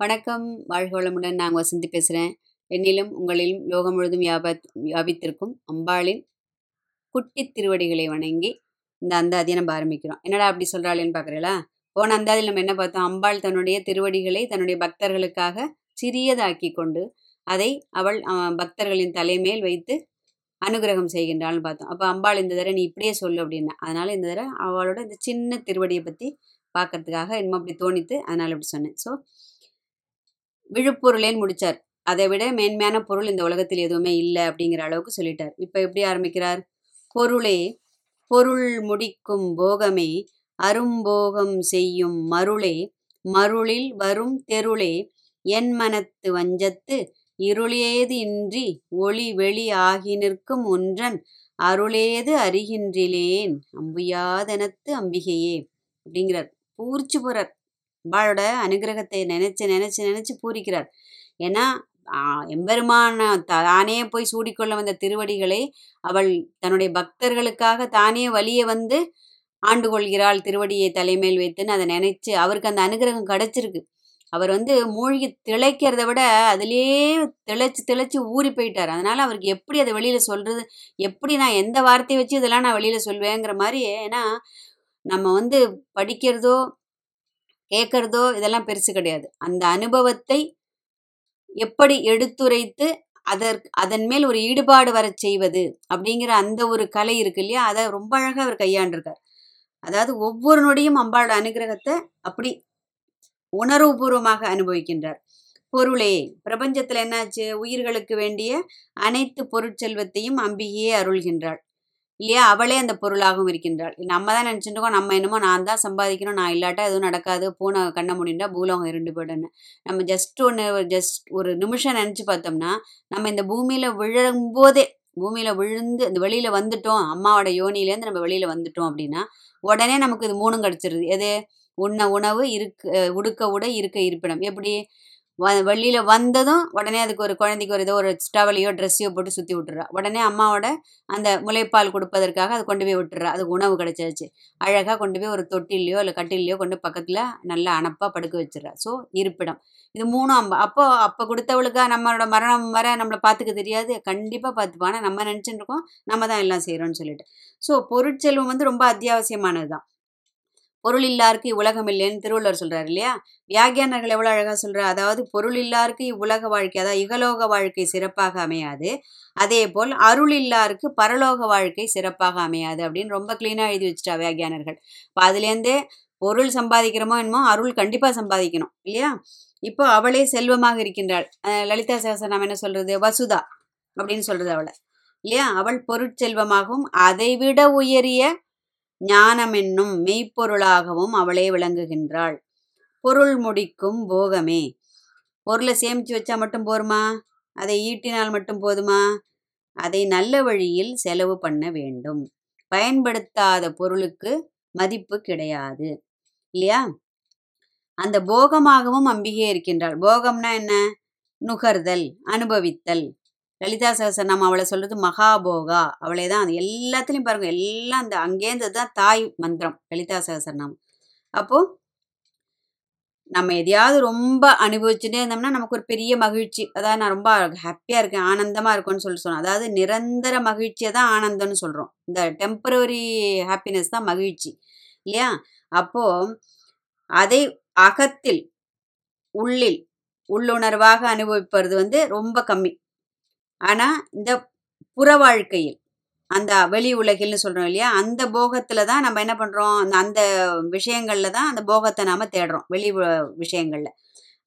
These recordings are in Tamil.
வணக்கம். வாழ்கோளமுடன் நான் வசந்தி பேசுகிறேன் என்னிலும் உங்களிலும் லோகம் முழுதும் வியாபத் வியாபித்திருக்கும் அம்பாளின் குட்டி திருவடிகளை வணங்கி இந்த அந்தாதியை நம்ம ஆரம்பிக்கிறோம். என்னடா அப்படி சொல்கிறாளேன்னு பார்க்குறீங்களா போன அந்தாதியில் நம்ம என்ன பார்த்தோம்? அம்பாள் தன்னுடைய திருவடிகளை தன்னுடைய பக்தர்களுக்காக சிறியதாக்கி கொண்டு அதை அவள் பக்தர்களின் தலைமேல் வைத்து அனுகிரகம் செய்கின்றாள்னு பார்த்தோம். அப்போ அம்பாள் இந்த தடவை நீ இப்படியே சொல்லு அப்படின்னா அதனால இந்த தடவை அவளோட இந்த சின்ன திருவடியை பற்றி பார்க்கறதுக்காக என்னமோ அப்படி தோணித்து அதனால இப்படி சொன்னேன். ஸோ விழுப்பொருளேன்னு முடிச்சார். அதை விட மேன்மையான பொருள் இந்த உலகத்தில் எதுவுமே இல்லை அப்படிங்கிற அளவுக்கு சொல்லிட்டார். இப்போ எப்படி ஆரம்பிக்கிறார்? பொருளே பொருள் முடிக்கும் போகமே அரும்போகம் செய்யும் மருளே மருளில் வரும் தெருளே என் மனத்து வஞ்சத்து இருளேது இன்றி ஒளி வெளி ஆகி நிற்கும் ஒன்றன் அருளேது அறிகின்றிலேன் அம்புயாதனத்து அம்பிகையே அப்படிங்கிறார். பூர்ச்சி போறார். அம்பாளோட அனுகிரகத்தை நினைச்சு நினைச்சு நினைச்சு பூரிக்கிறார். ஏன்னா எம்பெருமான தானே போய் சூடிக்கொள்ள வந்த திருவடிகளை அவள் தன்னுடைய பக்தர்களுக்காக தானே வலிய வந்து ஆண்டு கொள்கிறாள் திருவடியை தலைமேல் வைத்துன்னு அதை நினைச்சு அவருக்கு அந்த அனுகிரகம் கிடைச்சிருக்கு. அவர் வந்து மூழ்கி திளைக்கிறத விட அதுலேயே திளைச்சு திளைச்சு ஊறி போயிட்டார். அதனால அவருக்கு எப்படி அதை வெளியில சொல்றது எப்படி நான் எந்த வார்த்தையை வச்சு இதெல்லாம் நான் வெளியில சொல்வேங்கிற மாதிரி ஏன்னா நம்ம வந்து படிக்கிறதோ கேட்கறதோ இதெல்லாம் பெருசு கிடையாது. அந்த அனுபவத்தை எப்படி எடுத்துரைத்து அதற்கு அதன் மேல் ஒரு ஈடுபாடு வரச் செய்வது அப்படிங்கிற அந்த ஒரு கலை இருக்கு இல்லையா? அதை ரொம்ப அழகாக அவர் கையாண்டிருக்கார். அதாவது ஒவ்வொரு நொடியும் அம்பாளோட அனுகிரகத்தை அப்படி உணர்வுபூர்வமாக அனுபவிக்கின்றார். பொருளே பிரபஞ்சத்தில் என்னாச்சு? உயிர்களுக்கு வேண்டிய அனைத்து பொருட்செல்வத்தையும் அம்பிகையே அருள்கின்றாள். இல்லையா? அவளே அந்த பொருளாகவும் இருக்கின்றாள். நம்ம தான் நினச்சிட்டு இருக்கோம் நம்ம என்னமோ நான் தான் சம்பாதிக்கணும். நான் இல்லாட்டா எதுவும் நடக்காது. பூனை கண்ண முடிண்டா பூலோகம் இருண்டு போய்டுன்னு நம்ம ஜஸ்ட் ஒன்று ஜஸ்ட் ஒரு நிமிஷம் நினச்சி பார்த்தோம்னா நம்ம இந்த பூமியில் விழும்போதே பூமியில் விழுந்து இந்த வெளியில் வந்துட்டோம். அம்மாவோட யோனிலேருந்து நம்ம வெளியில் வந்துட்டோம் அப்படின்னா உடனே நமக்கு இது மூணும் கிடச்சிருது. எது? உண்ண உணவு இருக்க உடுக்க உடை இருக்க இருப்பிடம். எப்படி? வ வெளியில் வந்ததும் உடனே அதுக்கு ஒரு குழந்தைக்கு ஒரு ஏதோ ஒரு டவலையோ ட்ரெஸ்ஸையோ போட்டு சுற்றி விட்டுறா. உடனே அம்மாவோட அந்த முளைப்பால் கொடுப்பதற்காக அதை கொண்டு போய் விட்டுறா. அதுக்கு உணவு கிடைச்சாச்சு. அழகாக கொண்டு போய் ஒரு தொட்டிலையோ இல்லை கட்டிலையோ கொண்டு பக்கத்தில் நல்லா அணப்பாக படுக்க வச்சிடறா. ஸோ இருப்பிடம். இது மூணும் அம்ப அப்போ அப்போ கொடுத்தவளுக்கா நம்மளோட மரணம் வர நம்மளை பார்த்துக்க தெரியாது. கண்டிப்பாக பார்த்துப்பான் ஆனால் நம்ம நினச்சிட்டு இருக்கோம். நம்ம தான் எல்லாம் செய்கிறோம்னு சொல்லிட்டு. ஸோ பொருட்செல்வம் வந்து ரொம்ப அத்தியாவசியமானது தான் பொருள் இல்லாருக்கு இவ்வுலகம் இல்லைன்னு திருவள்ளுவர் சொல்றாரு இல்லையா? வியாகியானர்கள் எவ்வளோ அழகாக சொல்கிறார் அதாவது பொருள் இல்லாருக்கு இவ்வுலக வாழ்க்கை அதாவது இகலோக வாழ்க்கை சிறப்பாக அமையாது. அதே போல் அருள் இல்லாருக்கு பரலோக வாழ்க்கை சிறப்பாக அமையாது அப்படின்னு ரொம்ப க்ளீனாக எழுதி வச்சுட்டா வியாகியானர்கள் இப்போ அதுலேருந்தே பொருள் சம்பாதிக்கிறோமோ என்னமோ அருள் கண்டிப்பாக சம்பாதிக்கணும் இல்லையா? இப்போ அவளே செல்வமாக இருக்கின்றாள். லலிதா சகசநாமம் என்ன சொல்றது? வசுதா அப்படின்னு சொல்றது அவளை இல்லையா? அவள் பொருட்செல்வமாகவும் அதைவிட உயரிய ஞானம் என்னும் மெய்ப்பொருளாகவும் அவளே விளங்குகின்றாள். பொருள் முடிக்கும் போகமே. பொருளை சேமித்து வச்சா மட்டும் போருமா? அதை ஈட்டினால் மட்டும் போதுமா? அதை நல்ல வழியில் செலவு பண்ண வேண்டும். பயன்படுத்தாத பொருளுக்கு மதிப்பு கிடையாது. இல்லையா? அந்த போகமாகவும் அம்பிகை இருக்கின்றாள். போகம்னா என்ன? நுகர்தல் அனுபவித்தல். லலிதா சகசரநாமம் அவளை சொல்றது மகாபோகா. அவளே தான் அது எல்லாத்துலேயும் பாருங்க எல்லாம் அந்த அங்கேருந்து தான் தாய் மந்திரம் லலிதா சகசரநாமம் அப்போ நம்ம எதையாவது ரொம்ப அனுபவிச்சுட்டே இருந்தோம்னா நமக்கு ஒரு பெரிய மகிழ்ச்சி. அதாவது நான் ரொம்ப ஹாப்பியாக இருக்கேன் ஆனந்தமாக இருக்கும்னு சொல்லி சொன்னோம் அதாவது நிரந்தர மகிழ்ச்சியை தான் ஆனந்தம்னு சொல்கிறோம் இந்த டெம்பரவரி ஹாப்பினஸ் தான் மகிழ்ச்சி இல்லையா? அப்போ அதை அகத்தில் உள்ளில் உள்ளுணர்வாக அனுபவிப்பது வந்து ரொம்ப கம்மி. ஆனால் இந்த புற வாழ்க்கையில் அந்த வெளி உலகில்னு சொல்கிறோம் இல்லையா அந்த போகத்தில் தான் நம்ம என்ன பண்ணுறோம் அந்த அந்த விஷயங்களில் தான் அந்த போகத்தை நாம் தேடுறோம் வெளி விஷயங்களில்.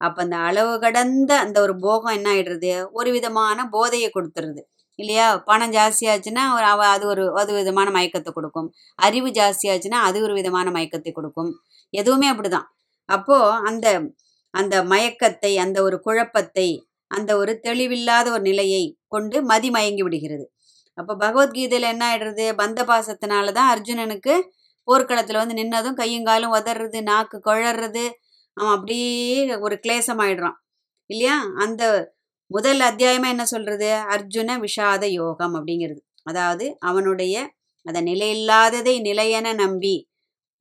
அப்போ அந்த அளவு கடந்த அந்த ஒரு போகம் என்ன ஆகிடுறது ஒரு விதமான போதையை கொடுத்துருது இல்லையா? பணம் ஜாஸ்தியாச்சுன்னா ஒரு அவ அது ஒரு அது விதமான மயக்கத்தை கொடுக்கும். அறிவு ஜாஸ்தியாச்சுன்னா அது ஒரு விதமான மயக்கத்தை கொடுக்கும். எதுவுமே அப்படிதான். அப்போ அந்த அந்த மயக்கத்தை அந்த ஒரு குழப்பத்தை அந்த ஒரு தெளிவில்லாத ஒரு நிலையை கொண்டு மதிமயங்கி விடுகிறது. அப்போ பகவத்கீதையில் என்ன ஆயிடுறது? பந்த பாசத்தினால தான் அர்ஜுனனுக்கு போர்க்களத்தில் வந்து நின்னதும் கையும் காலும் உதறது நாக்கு குழறது. அவன் அப்படியே ஒரு கிளேசமாயிடுறான். இல்லையா? அந்த முதல் அத்தியாயமா என்ன சொல்றது? அர்ஜுன விஷாத யோகம் அப்படிங்கிறது. அதாவது அவனுடைய அந்த நிலையில்லாததை நிலையென நம்பி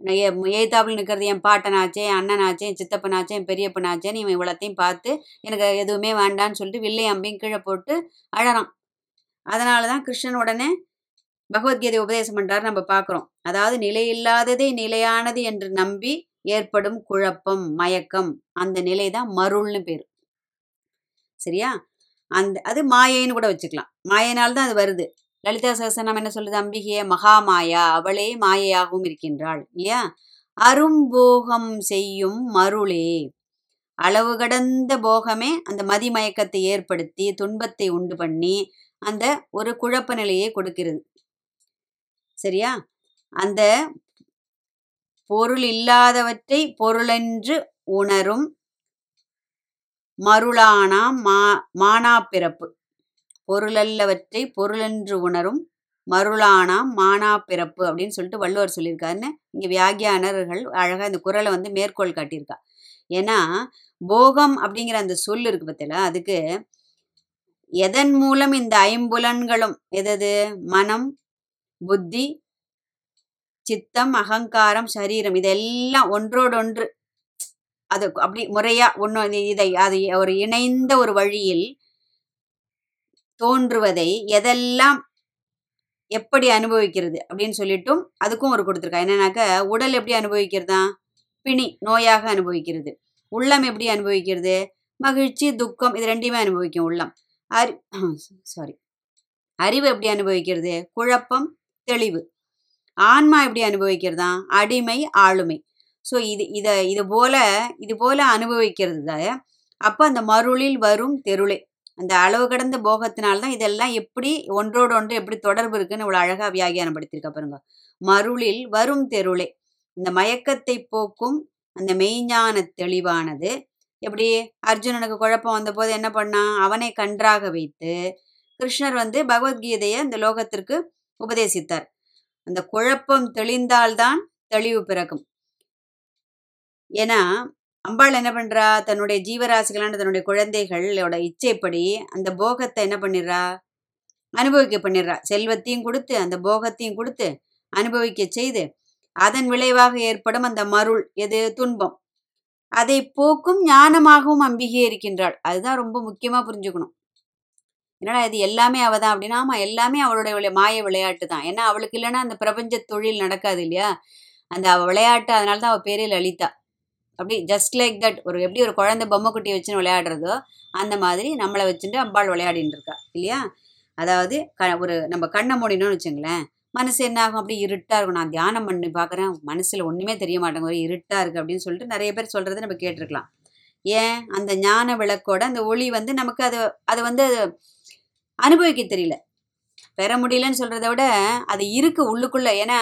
எய்த்தாப்புல நிற்கிறது என் பாட்டனாச்சே என் அண்ணனாச்சே என் சித்தப்பனாச்சே என் பெரியப்பனாச்சேன்னு இவன் இவ்வளோத்தையும் பார்த்து எனக்கு எதுவுமே வேண்டான்னு சொல்லிட்டு வில்லை அம்பையும் கீழே போட்டு அழறான். அதனால தான் கிருஷ்ணன் உடனே பகவத்கீதை உபதேசம் பண்ணுறாரு நம்ம பார்க்குறோம். அதாவது நிலையில்லாததை நிலையானது என்று நம்பி ஏற்படும் குழப்பம் மயக்கம் அந்த நிலை தான் மருள்னு பேர். சரியா? அந்த அது மாயைன்னு கூட வச்சுக்கலாம். மாயினால் தான் அது வருது. லலிதா சகசனம் என்ன சொல்லுது? அம்பிகையே மகாமாயா அவளே மாயையாகவும் இருக்கின்றாள் இல்லையா? அரும்போகம் செய்யும் மருளே. அளவு கடந்த போகமே அந்த மதிமயக்கத்தை ஏற்படுத்தி துன்பத்தை உண்டு பண்ணி அந்த ஒரு குழப்ப நிலையை கொடுக்கிறது. சரியா? அந்த பொருள் இல்லாதவற்றை பொருளென்று உணரும் மருளானாம் மா மானா பிறப்பு. பொருளல்லவற்றை பொருளென்று உணரும் மருளானாம் மானா பிறப்பு அப்படின்னு சொல்லிட்டு வள்ளுவர் சொல்லியிருக்காருன்னு இங்கே வியாகியானர்கள் அழகாக இந்த குரலை வந்து மேற்கோள் காட்டியிருக்கா. ஏன்னா போகம் அப்படிங்கிற அந்த சொல் இருக்கு பார்த்தல அதுக்கு எதன் மூலம் இந்த ஐம்புலன்களும் எதது? மனம் புத்தி சித்தம் அகங்காரம் சரீரம் இதெல்லாம் ஒன்றோடொன்று. அது அப்படி முறையா ஒன்று இதை அது ஒரு இணைந்த ஒரு வழியில் தோன்றுவதை எதெல்லாம் எப்படி அனுபவிக்கிறது அப்படின்னு சொல்லிட்டும் அதுக்கும் ஒரு கொடுத்துருக்கா. என்னன்னாக்க உடல் எப்படி அனுபவிக்கிறதா? பிணி நோயாக அனுபவிக்கிறது. உள்ளம் எப்படி அனுபவிக்கிறது? மகிழ்ச்சி துக்கம் இது ரெண்டையுமே அனுபவிக்கும் உள்ளம். அறி சாரி அறிவு எப்படி அனுபவிக்கிறது? குழப்பம் தெளிவு. ஆன்மா எப்படி அனுபவிக்கிறதா? அடிமை ஆளுமை. ஸோ இது இதை இது போல இது போல அனுபவிக்கிறது அப்போ அந்த மருளில் வரும் தெருளை. அந்த அளவு கடந்த போகத்தினால்தான் இதெல்லாம் எப்படி ஒன்றோடு ஒன்று எப்படி தொடர்பு இருக்குன்னு இவ்வளோ அழகாக வியாகியானப்படுத்தியிருக்க பாருங்க. மருளில் வரும் தெருளே. இந்த மயக்கத்தை போக்கும் அந்த மெய்ஞான தெளிவானது. எப்படி அர்ஜுனனுக்கு குழப்பம் வந்தபோது என்ன பண்ணான் அவனை கன்றாக வைத்து கிருஷ்ணர் வந்து பகவத்கீதையை இந்த லோகத்திற்கு உபதேசித்தார். அந்த குழப்பம் தெளிந்தால்தான் தெளிவு பிறக்கும். ஏன்னா அம்பாள் என்ன பண்றா? தன்னுடைய ஜீவராசிகளான தன்னுடைய குழந்தைகளோட இச்சைப்படி அந்த போகத்தை என்ன பண்ணிடுறா? அனுபவிக்க பண்ணிடுறா. செல்வத்தையும் கொடுத்து அந்த போகத்தையும் கொடுத்து அனுபவிக்க செய்து அதன் விளைவாக ஏற்படும் அந்த மருள் எது? துன்பம். அதை போக்கும் ஞானமாகவும் அம்பிகை இருக்கின்றாள். அதுதான் ரொம்ப முக்கியமா புரிஞ்சுக்கணும். என்னடா இது? எல்லாமே அவ தான் அப்படின்னா. ஆமா எல்லாமே அவளுடைய மாய விளையாட்டு தான். ஏன்னா அவளுக்கு இல்லைன்னா அந்த பிரபஞ்ச தொழில் நடக்காது இல்லையா? அந்த அவ விளையாட்டு அதனால தான் அவள் பேரே லலிதா அப்படி ஜஸ்ட் லைக் தட் ஒரு எப்படி ஒரு குழந்தை பொம்மை குட்டியை வச்சுன்னு விளையாடுறதோ அந்த மாதிரி நம்மளை வச்சுட்டு அம்பாள் விளையாடின்னு இருக்கா இல்லையா? அதாவது க ஒரு நம்ம கண்ணை மூடினோம்னு வச்சுங்களேன் மனசு என்ன ஆகும்? அப்படி இருட்டாக இருக்கும். நான் தியானம் பண்ணி பார்க்குறேன். மனசில் ஒன்றுமே தெரிய மாட்டேங்க ஒரு இருட்டாக இருக்குது அப்படின்னு சொல்லிட்டு நிறைய பேர் சொல்கிறத நம்ம கேட்டிருக்கலாம். ஏன்? அந்த ஞான விளக்கோட அந்த ஒளி வந்து நமக்கு அது அதை வந்து அனுபவிக்க தெரியல. பெற முடியலன்னு சொல்கிறத விட அது இருக்குது உள்ளுக்குள்ளே. ஏன்னா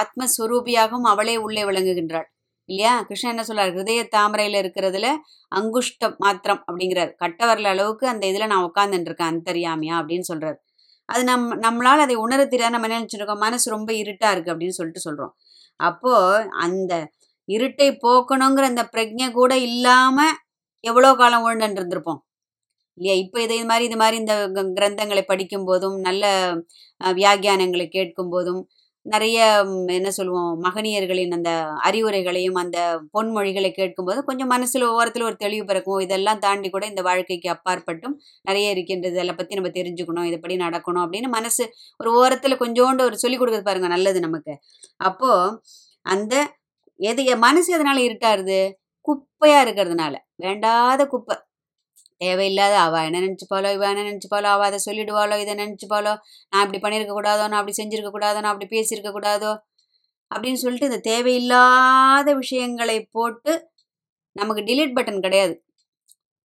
ஆத்மஸ்வரூபியாகவும் அவளே உள்ளே விளங்குகின்றாள். இல்லையா? கிருஷ்ணன் என்ன சொல்றார்? ஹிருதய தாமரையில் இருக்கிறதுல அங்குஷ்டம் மாத்திரம் அப்படிங்கிறார். கட்ட வரல அளவுக்கு அந்த இதில் நான் உட்காந்துருக்கேன் அந்தரியாமையா அந்தரியாமியா அப்படின்னு சொல்கிறார் அது நம் நம்மளால் அதை உணர தெரியாத நம்ம என்ன நினச்சிருக்கோம்? மனசு ரொம்ப இருட்டாக இருக்குது அப்படின்னு சொல்லிட்டு சொல்கிறோம் அப்போது அந்த இருட்டை போக்கணுங்கிற அந்த பிரஜை கூட இல்லாமல் எவ்வளோ காலம் உழண்டு இருந்திருப்போம் இல்லையா? இப்போ இதை இது மாதிரி இது மாதிரி இந்த கிரந்தங்களை படிக்கும் போதும் நல்ல வியாகியானங்களை கேட்கும் போதும் நிறைய என்ன சொல்லுவோம் மகனியர்களின் அந்த அறிவுரைகளையும் அந்த பொன்மொழிகளை கேட்கும்போது கொஞ்சம் மனசில் ஓரத்தில் ஒரு தெளிவு பிறக்கும். இதெல்லாம் தாண்டி கூட இந்த வாழ்க்கைக்கு அப்பாற்பட்டும் நிறைய இருக்கின்றது. இதெல்லாம் பற்றி நம்ம தெரிஞ்சுக்கணும். இதைப்படி நடக்கணும் அப்படின்னு மனசு ஒரு ஓரத்தில் கொஞ்சோண்டு ஒரு சொல்லிக் கொடுக்குறது பாருங்க நல்லது நமக்கு. அப்போது அந்த எது மனசு எதனால இருட்டாருது? குப்பையாக இருக்கிறதுனால. வேண்டாத குப்பை. தேவையில்லாத அவள் என்ன நினச்சிப்பாளோ இவ என்ன நினச்சிப்பாளோ அவள் அதை சொல்லிடுவாளோ இதை நினச்சிப்பாளோ நான் இப்படி பண்ணியிருக்க கூடாதோ நான் அப்படி செஞ்சுருக்க கூடாதோ நான் அப்படி பேசியிருக்க கூடாதோ அப்படின்னு சொல்லிட்டு இந்த தேவையில்லாத விஷயங்களை போட்டு நமக்கு டிலீட் பட்டன் கிடையாது.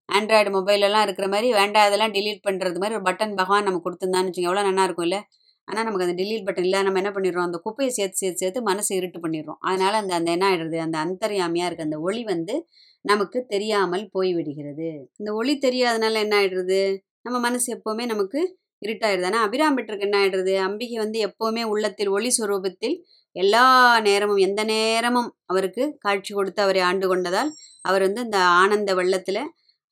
ஆண்ட்ராய்டு மொபைலெல்லாம் இருக்கிற மாதிரி வேண்டாம் அதெல்லாம் டிலீட் பண்ணுறது மாதிரி ஒரு பட்டன் பகவான் நம்ம கொடுத்துருந்தான்னு வச்சுக்கோங்க எவ்வளோ நல்லா இருக்கும் இல்லை? ஆனால் நமக்கு அந்த டிலீட் பட்டன் இல்லை நம்ம என்ன பண்ணிடுறோம்? அந்த குப்பையை சேர்த்து சேர்த்து சேர்த்து மனசு இருட்டு பண்ணிடுறோம். அதனால் அந்த அந்த என்ன ஆகிடுறது அந்த அந்தரியாமையாக இருக்குது அந்த ஒளி வந்து நமக்கு தெரியாமல் போய்விடுகிறது. இந்த ஒளி தெரியாதனால என்ன ஆயிடுறது? நம்ம மனசு எப்போவுமே நமக்கு இருட்டாயிடுது. ஆனால் அபிராம்பெட்டருக்கு என்ன ஆயிடுறது? அம்பிகை வந்து எப்போவுமே உள்ளத்தில் ஒளி சுரூபத்தில் எல்லா நேரமும் எந்த நேரமும் அவருக்கு காட்சி கொடுத்து அவரை ஆண்டு கொண்டதால் அவர் வந்து இந்த ஆனந்த வெள்ளத்தில்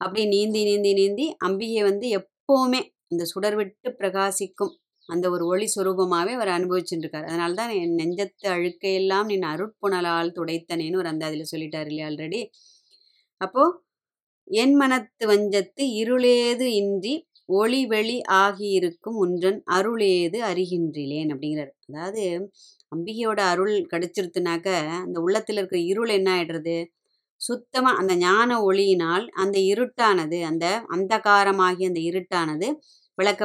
அப்படி நீந்தி நீந்தி நீந்தி அம்பிகை வந்து எப்போவுமே இந்த சுடர் விட்டு பிரகாசிக்கும் அந்த ஒரு ஒளி சுரூபமாகவே அவர் அனுபவிச்சுட்டுருக்கார் அதனால தான் என் நெஞ்சத்து அழுக்கையெல்லாம் நீ அருட்புணலால் துடைத்தனேன்னு ஒரு அந்த அதில் சொல்லிட்டார் இல்லையா ஆல்ரெடி. அப்போது என் மனத்து வஞ்சத்து இருளேது இன்றி ஒளி வெளி ஆகியிருக்கும் ஒன்றன் அருளேது அறிகின்றிலேன் அப்படிங்கிறார். அதாவது அம்பிகையோட அருள் கிடைச்சிருத்துனாக்க அந்த உள்ளத்தில் இருக்கிற இருள் என்ன ஆயிடுறது? சுத்தமாக அந்த ஞான ஒளியினால் அந்த இருட்டானது அந்த அந்தகாரமாகிய அந்த இருட்டானது விளக்க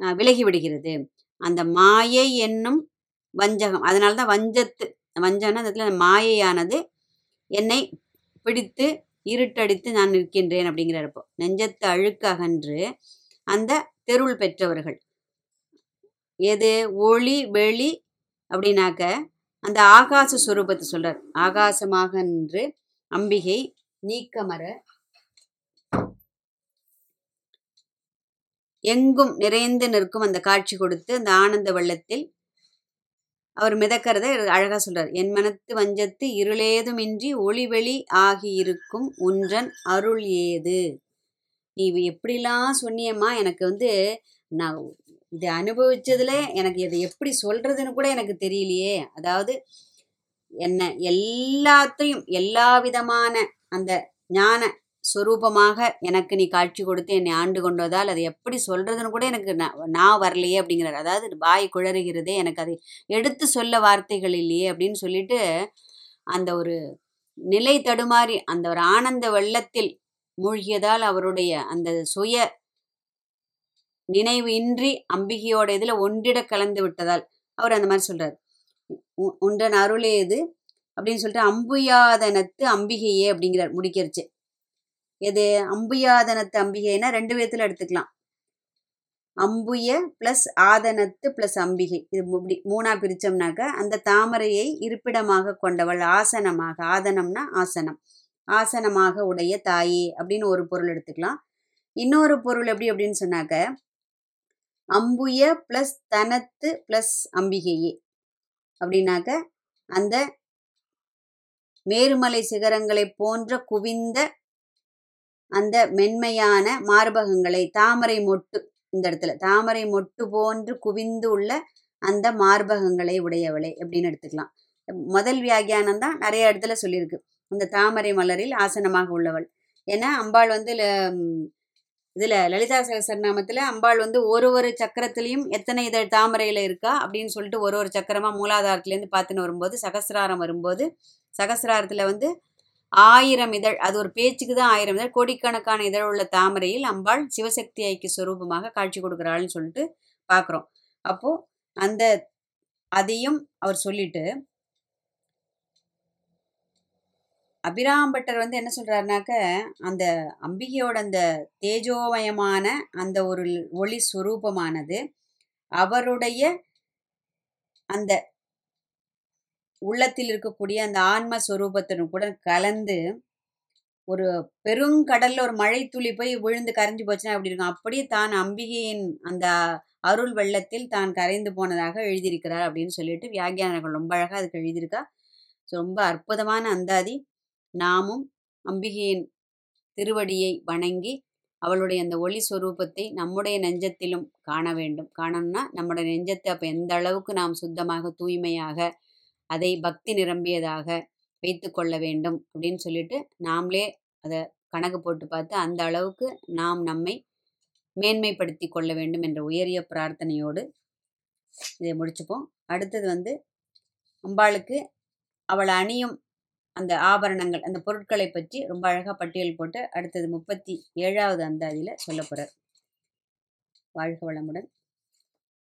விலகி விடுகிறது. அந்த மாயை என்னும் வஞ்சகம் அதனால தான் வஞ்சத்து வஞ்சம்னா அந்த இடத்துல மாயையானது என்னை பிடித்து இருட்டடித்து நான் நிற்கின்றேன் அப்படிங்கிறப்போ நெஞ்சத்து அழுக்கு அகன்று அந்த தெருள் பெற்றவர்கள். எது? ஒளி வெளி அப்படின்னாக்க அந்த ஆகாச சுரூபத்தை சொல்றார். ஆகாசமாக நின்று அம்பிகை நீக்கமர எங்கும் நிறைந்து நிற்கும் அந்த காட்சி கொடுத்து அந்த ஆனந்த வெள்ளத்தில் அவர் மிதக்கிறத அழகா சொல்கிறார் என் மனத்து வஞ்சத்து இருளேதுமின்றி ஒளிவெளி ஆகி இருக்கும் ஒன்றன் அருள் ஏது? நீ எப்படிலாம் சொன்னியம்மா எனக்கு வந்து நான் இதை அனுபவிச்சதுல எனக்கு இதை எப்படி சொல்றதுன்னு கூட எனக்கு தெரியலையே. அதாவது என்ன எல்லாத்தையும் எல்லா விதமான அந்த ஞான சொரூபமாக எனக்கு நீ காட்சி கொடுத்து என்னை ஆண்டு கொண்டதால் அதை எப்படி சொல்றதுன்னு கூட எனக்கு நான் நான் வரலையே அப்படிங்கிறார். அதாவது வாய் குழறுகிறதே எனக்கு அதை எடுத்து சொல்ல வார்த்தைகள் இல்லையே அப்படின்னு சொல்லிட்டு அந்த ஒரு நிலை தடுமாறி அந்த ஒரு ஆனந்த வெள்ளத்தில் மூழ்கியதால் அவருடைய அந்த சுய நினைவு இன்றி அம்பிகையோட இதில் ஒன்றிட கலந்து விட்டதால் அவர் அந்த மாதிரி சொல்றார். உ- அருளே இது அப்படின்னு சொல்லிட்டு அம்புயாதனத்து அம்பிகையே அப்படிங்கிறார் முடிக்கிறச்சு எது? அம்புயாதனத்து அம்பிகைனா ரெண்டு விதத்துல எடுத்துக்கலாம். அம்புய பிளஸ் ஆதனத்து பிளஸ் அம்பிகை. இது இப்படி மூணா பிரிச்சோம்னாக்க அந்த தாமரையை இருப்பிடமாக கொண்டவள் ஆசனமாக ஆதனம்னா ஆசனம். ஆசனமாக உடைய தாயே அப்படின்னு ஒரு பொருள் எடுத்துக்கலாம். இன்னொரு பொருள் எப்படி அப்படின்னு சொன்னாக்க அம்புய பிளஸ் தனத்து பிளஸ் அம்பிகையே அப்படின்னாக்க அந்த மேருமலை சிகரங்களை போன்ற குவிந்த அந்த மென்மையான மார்பகங்களை தாமரை மொட்டு இந்த இடத்துல தாமரை மொட்டு போன்று குவிந்து உள்ள அந்த மார்பகங்களை உடையவளே அப்படின்னு எடுத்துக்கலாம். முதல் வியாகியானம் தான் நிறைய இடத்துல சொல்லியிருக்கு. அந்த தாமரை மலரில் ஆசனமாக உள்ளவள். ஏன்னா அம்பாள் வந்து ல- இதுல லலிதா சகசரநாமத்துல அம்பாள் வந்து ஒரு ஒரு சக்கரத்திலையும் எத்தனை இதழ் தாமரையில இருக்கா அப்படின்னு சொல்லிட்டு ஒரு ஒரு சக்கரமா மூலாதாரத்திலேருந்து பார்த்துன்னு வரும்போது சகசிராரம் வரும்போது சகசிராரத்துல வந்து ஆயிரம் இதழ் அது ஒரு பேச்சுக்கு தான் ஆயிரம் இதழ். கோடிக்கணக்கான இதழ் உள்ள தாமரையில் அம்பாள் சிவசக்தி ஐக்கிய சுரூபமாக காட்சி கொடுக்குறாள்னு சொல்லிட்டு பார்க்குறோம் அப்போது அந்த அதையும் அவர் சொல்லிட்டு அபிராம்பட்டர் வந்து என்ன சொல்கிறாருனாக்க அந்த அம்பிகையோட அந்த தேஜோமயமான அந்த ஒரு ஒளி சுரூபமானது அவருடைய அந்த உள்ளத்தில் இருக்கக்கூடிய அந்த ஆன்ம ஸ்வரூபத்துடன் கூட கலந்து ஒரு பெருங்கடல்ல ஒரு மழை துளி போய் விழுந்து கரைஞ்சு போச்சுன்னா அப்படி இருக்கும்? அப்படியே தான் அம்பிகையின் அந்த அருள் வெள்ளத்தில் தான் கரைந்து போனதாக எழுதியிருக்கிறார் அப்படின்னு சொல்லிட்டு வியாகியானர்கள் ரொம்ப அழகாக அதுக்கு எழுதியிருக்கா. ஸோ ரொம்ப அற்புதமான அந்தாதி. நாமும் அம்பிகையின் திருவடியை வணங்கி அவளுடைய அந்த ஒளி ஸ்வரூபத்தை நம்முடைய நெஞ்சத்திலும் காண வேண்டும். காணணும்னா நம்முடைய நெஞ்சத்தை அப்போ எந்த அளவுக்கு நாம் சுத்தமாக தூய்மையாக அதை பக்தி நிரம்பியதாக வைத்து கொள்ள வேண்டும் அப்படின்னு சொல்லிட்டு நாமளே அதை கணக்கு போட்டு பார்த்து அந்த அளவுக்கு நாம் நம்மை மேன்மைப்படுத்தி கொள்ள வேண்டும் என்ற உயரிய பிரார்த்தனையோடு இதை முடிச்சுப்போம். அடுத்தது வந்து அம்பாளுக்கு அவள் அணியும் அந்த ஆபரணங்கள் அந்த பொருட்களை பற்றி ரொம்ப அழகாக பட்டியல் போட்டு அடுத்தது முப்பத்தி ஏழாவது அந்தாதியில் சொல்ல போகிறார் வாழ்க வளமுடன்.